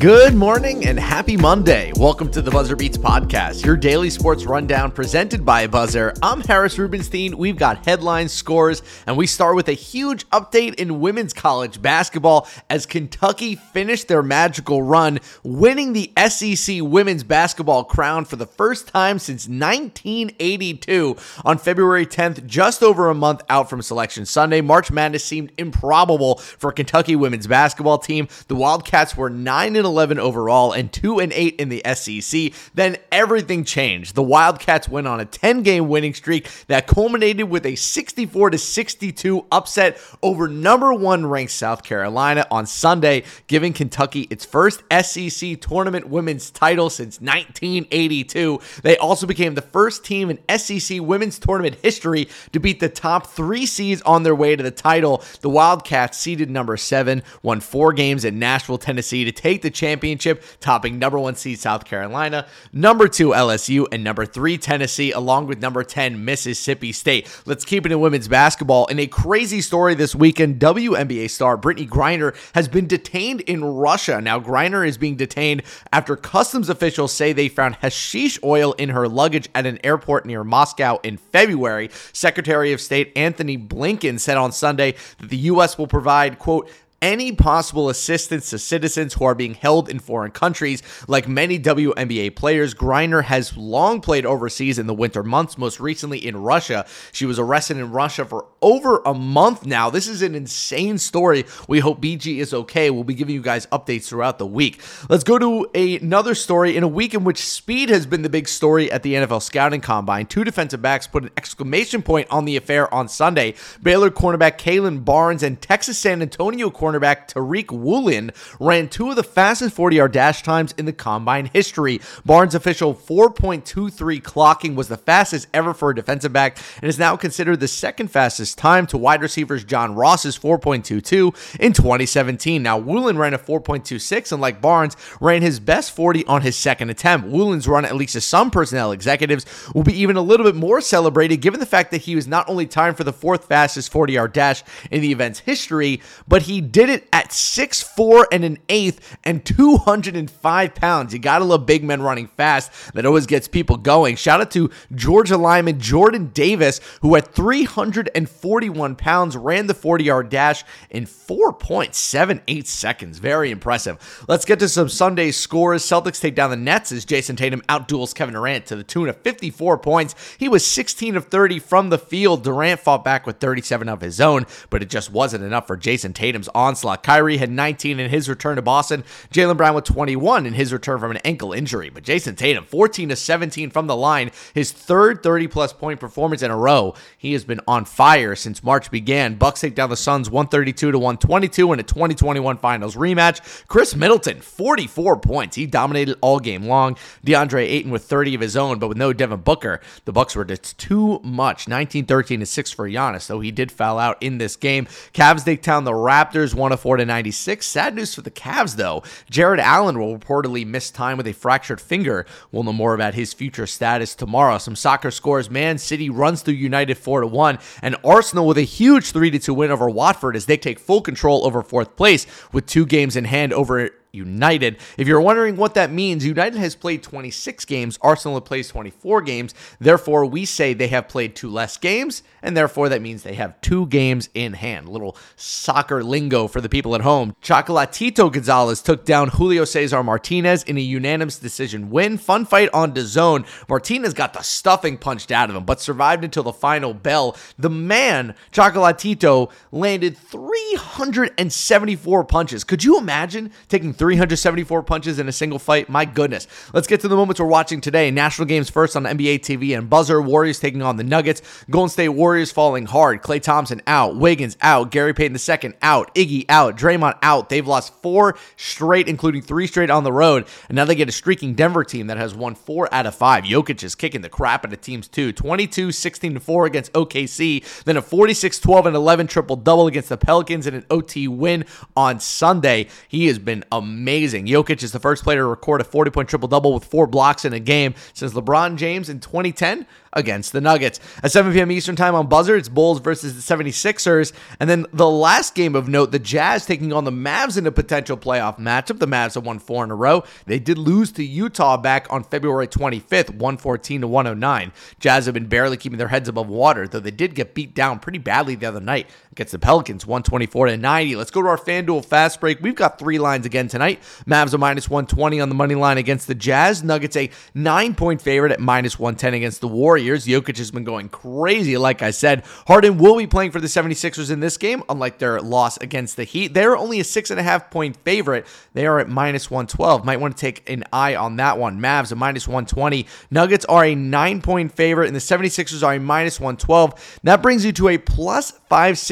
Good morning and happy Monday. Welcome to the Buzzer Beats podcast, your daily sports rundown presented by Buzzer. I'm Harris Rubenstein. We've got headlines, scores, and we start with a huge update in women's college basketball as Kentucky finished their magical run, winning the SEC women's basketball crown for the first time since 1982 on February 10th, just over a month out from Selection Sunday. March Madness seemed improbable for Kentucky women's basketball team. The Wildcats were 9 and 11 overall and 2 and 8 in the SEC. Then everything changed. The Wildcats went on a 10 game winning streak that culminated with a 64 to 62 upset over number 1 ranked South Carolina on Sunday, giving Kentucky its first SEC tournament women's title since 1982. They also became the first team in SEC women's tournament history to beat the top 3 seeds on their way to the title. The Wildcats seeded number 7 won 4 games in Nashville, Tennessee to take the championship, topping number one seed South Carolina, number two LSU, and number three Tennessee, along with number 10 Mississippi State. Let's keep it in women's basketball. In a crazy story this weekend, WNBA star Brittney Griner has been detained in Russia. Now, Griner is being detained after customs officials say they found hashish oil in her luggage at an airport near Moscow in February. Secretary of State Antony Blinken said on Sunday that the U.S. will provide, quote, any possible assistance to citizens who are being held in foreign countries. Like many WNBA players, Griner has long played overseas in the winter months, most recently in Russia. She was arrested in Russia for over a month now. This is an insane story. We hope BG is okay. We'll be giving you guys updates throughout the week. Let's go to another story in a week in which speed has been the big story at the NFL Scouting Combine. Two defensive backs put an exclamation point on the affair on Sunday. Baylor cornerback Kalon Barnes and Texas San Antonio cornerback cornerback Tariq Woolen ran two of the fastest 40 yard dash times in the combine history. Barnes' official 4.23 clocking was the fastest ever for a defensive back and is now considered the second fastest time to wide receivers John Ross's 4.22 in 2017. Now, Woolen ran a 4.26 and, like Barnes, ran his best 40 on his second attempt. Woolen's run, at least to some personnel executives, will be even a little bit more celebrated given the fact that he was not only timed for the fourth fastest 40 yard dash in the event's history, but he did did it at six four and an eighth and 205 pounds. You gotta love big men running fast. That always gets people going. Shout out to Georgia lineman Jordan Davis, who at 341 pounds ran the 40 yard dash in 4.78 seconds. Very impressive. Let's get to some Sunday scores. Celtics take down the Nets as Jayson Tatum outduels Kevin Durant to the tune of 54 points. He was 16 of 30 from the field. Durant fought back with 37 of his own, but it just wasn't enough for Jayson Tatum's on onslaught. Kyrie had 19 in his return to Boston. Jaylen Brown with 21 in his return from an ankle injury. But Jayson Tatum, 14 to 17 from the line, his third 30 plus point performance in a row. He has been on fire since March began. Bucks take down the Suns 132 to 122 in a 2021 Finals rematch. Khris Middleton, 44 points. He dominated all game long. DeAndre Ayton with 30 of his own, but with no Devin Booker, the Bucks were just too much. 19-13 to 6 for Giannis, though he did foul out in this game. Cavs take down the Raptors 104 to 96. Sad news for the Cavs, though. Jarrett Allen will reportedly miss time with a fractured finger. We'll know more about his future status tomorrow. Some soccer scores: Man City runs through United 4 to 1, and Arsenal with a huge 3 to 2 win over Watford as they take full control over fourth place with two games in hand over United. If you're wondering what that means, United has played 26 games, Arsenal plays 24 games. Therefore, we say they have played two less games, and therefore that means they have two games in hand. A little soccer lingo for the people at home. Chocolatito Gonzalez took down Julio Cesar Martinez in a unanimous decision win. Fun fight on DAZN. Martinez got the stuffing punched out of him, but survived until the final bell. The man, Chocolatito, landed 374 punches. Could you imagine taking 374 punches in a single fight. My goodness. Let's get to the moments we're watching today. National games first on NBA TV and Buzzer. Warriors taking on the Nuggets. Golden State Warriors falling hard. Klay Thompson out. Wiggins out. Gary Payton II out. Iggy out. Draymond out. They've lost four straight, including three straight on the road. And now they get a streaking Denver team that has won four out of five. Jokic is kicking the crap out of teams too. 22 16 4 against OKC. Then a 46 12 and 11 triple double against the Pelicans in an OT win on Sunday. He has been amazing amazing. Jokic is the first player to record a 40 point triple double with four blocks in a game since LeBron James in 2010 against the Nuggets. At 7 p.m. Eastern Time on Buzzer, it's Bulls versus the 76ers. And then the last game of note, the Jazz taking on the Mavs in a potential playoff matchup. The Mavs have won four in a row. They did lose to Utah back on February 25th, 114 to 109. Jazz have been barely keeping their heads above water, though they did get beat down pretty badly the other night against the Pelicans, 124 to 90. Let's go to our FanDuel fast break. We've got three lines again tonight. Mavs a minus 120 on the money line against the Jazz. Nuggets a nine point favorite at minus 110 against the Warriors. Jokic has been going crazy, like I said. Harden will be playing for the 76ers in this game, unlike their loss against the Heat. They're only a six and a half point favorite. They are at minus 112. Might want to take an eye on that one. Mavs a minus 120. Nuggets are a nine point favorite, and the 76ers are a minus 112. That brings you to a plus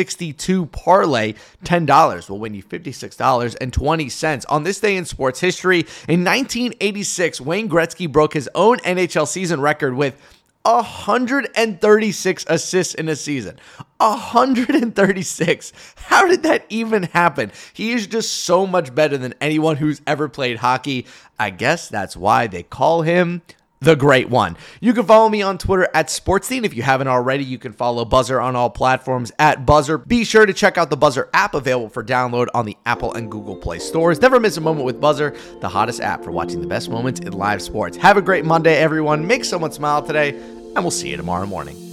562 parlay. $10 will win you $56.20. On this day in sports history, in 1986, Wayne Gretzky broke his own NHL season record with 136 assists in a season. 136. How did that even happen? He is just so much better than anyone who's ever played hockey. I guess that's why they call him the great one. You can follow me on Twitter at SportsTheme. If you haven't already, you can follow Buzzer on all platforms at Buzzer. Be sure to check out the Buzzer app available for download on the Apple and Google Play stores. Never miss a moment with Buzzer, the hottest app for watching the best moments in live sports. Have a great Monday, everyone. Make someone smile today, and we'll see you tomorrow morning.